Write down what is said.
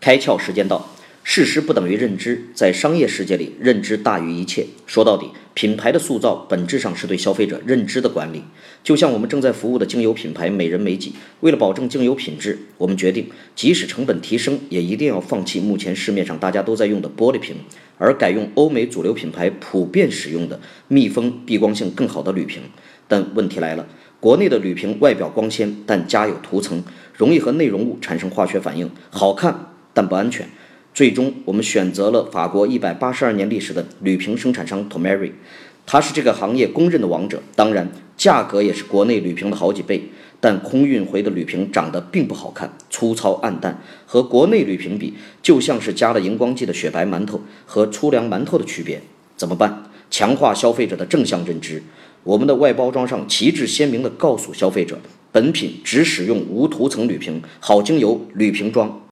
开窍时间到，事实不等于认知，在商业世界里，认知大于一切。说到底，品牌的塑造本质上是对消费者认知的管理。就像我们正在服务的精油品牌美人美己，为了保证精油品质，我们决定即使成本提升，也一定要放弃目前市面上大家都在用的玻璃瓶，而改用欧美主流品牌普遍使用的密封、避光性更好的铝瓶。但问题来了，国内的铝瓶外表光鲜，但加有涂层，容易和内容物产生化学反应，好看。但不安全，最终我们选择了法国一百八十二年历史的铝瓶生产商 Tomery，它是这个行业公认的王者，当然价格也是国内铝瓶的好几倍。但空运回的铝瓶长得并不好看，粗糙暗淡，和国内铝瓶比，就像是加了荧光剂的雪白馒头和粗粮馒头的区别。怎么办？强化消费者的正向认知，我们的外包装上旗帜鲜明地告诉消费者，本品只使用无涂层铝瓶，好精油铝瓶装。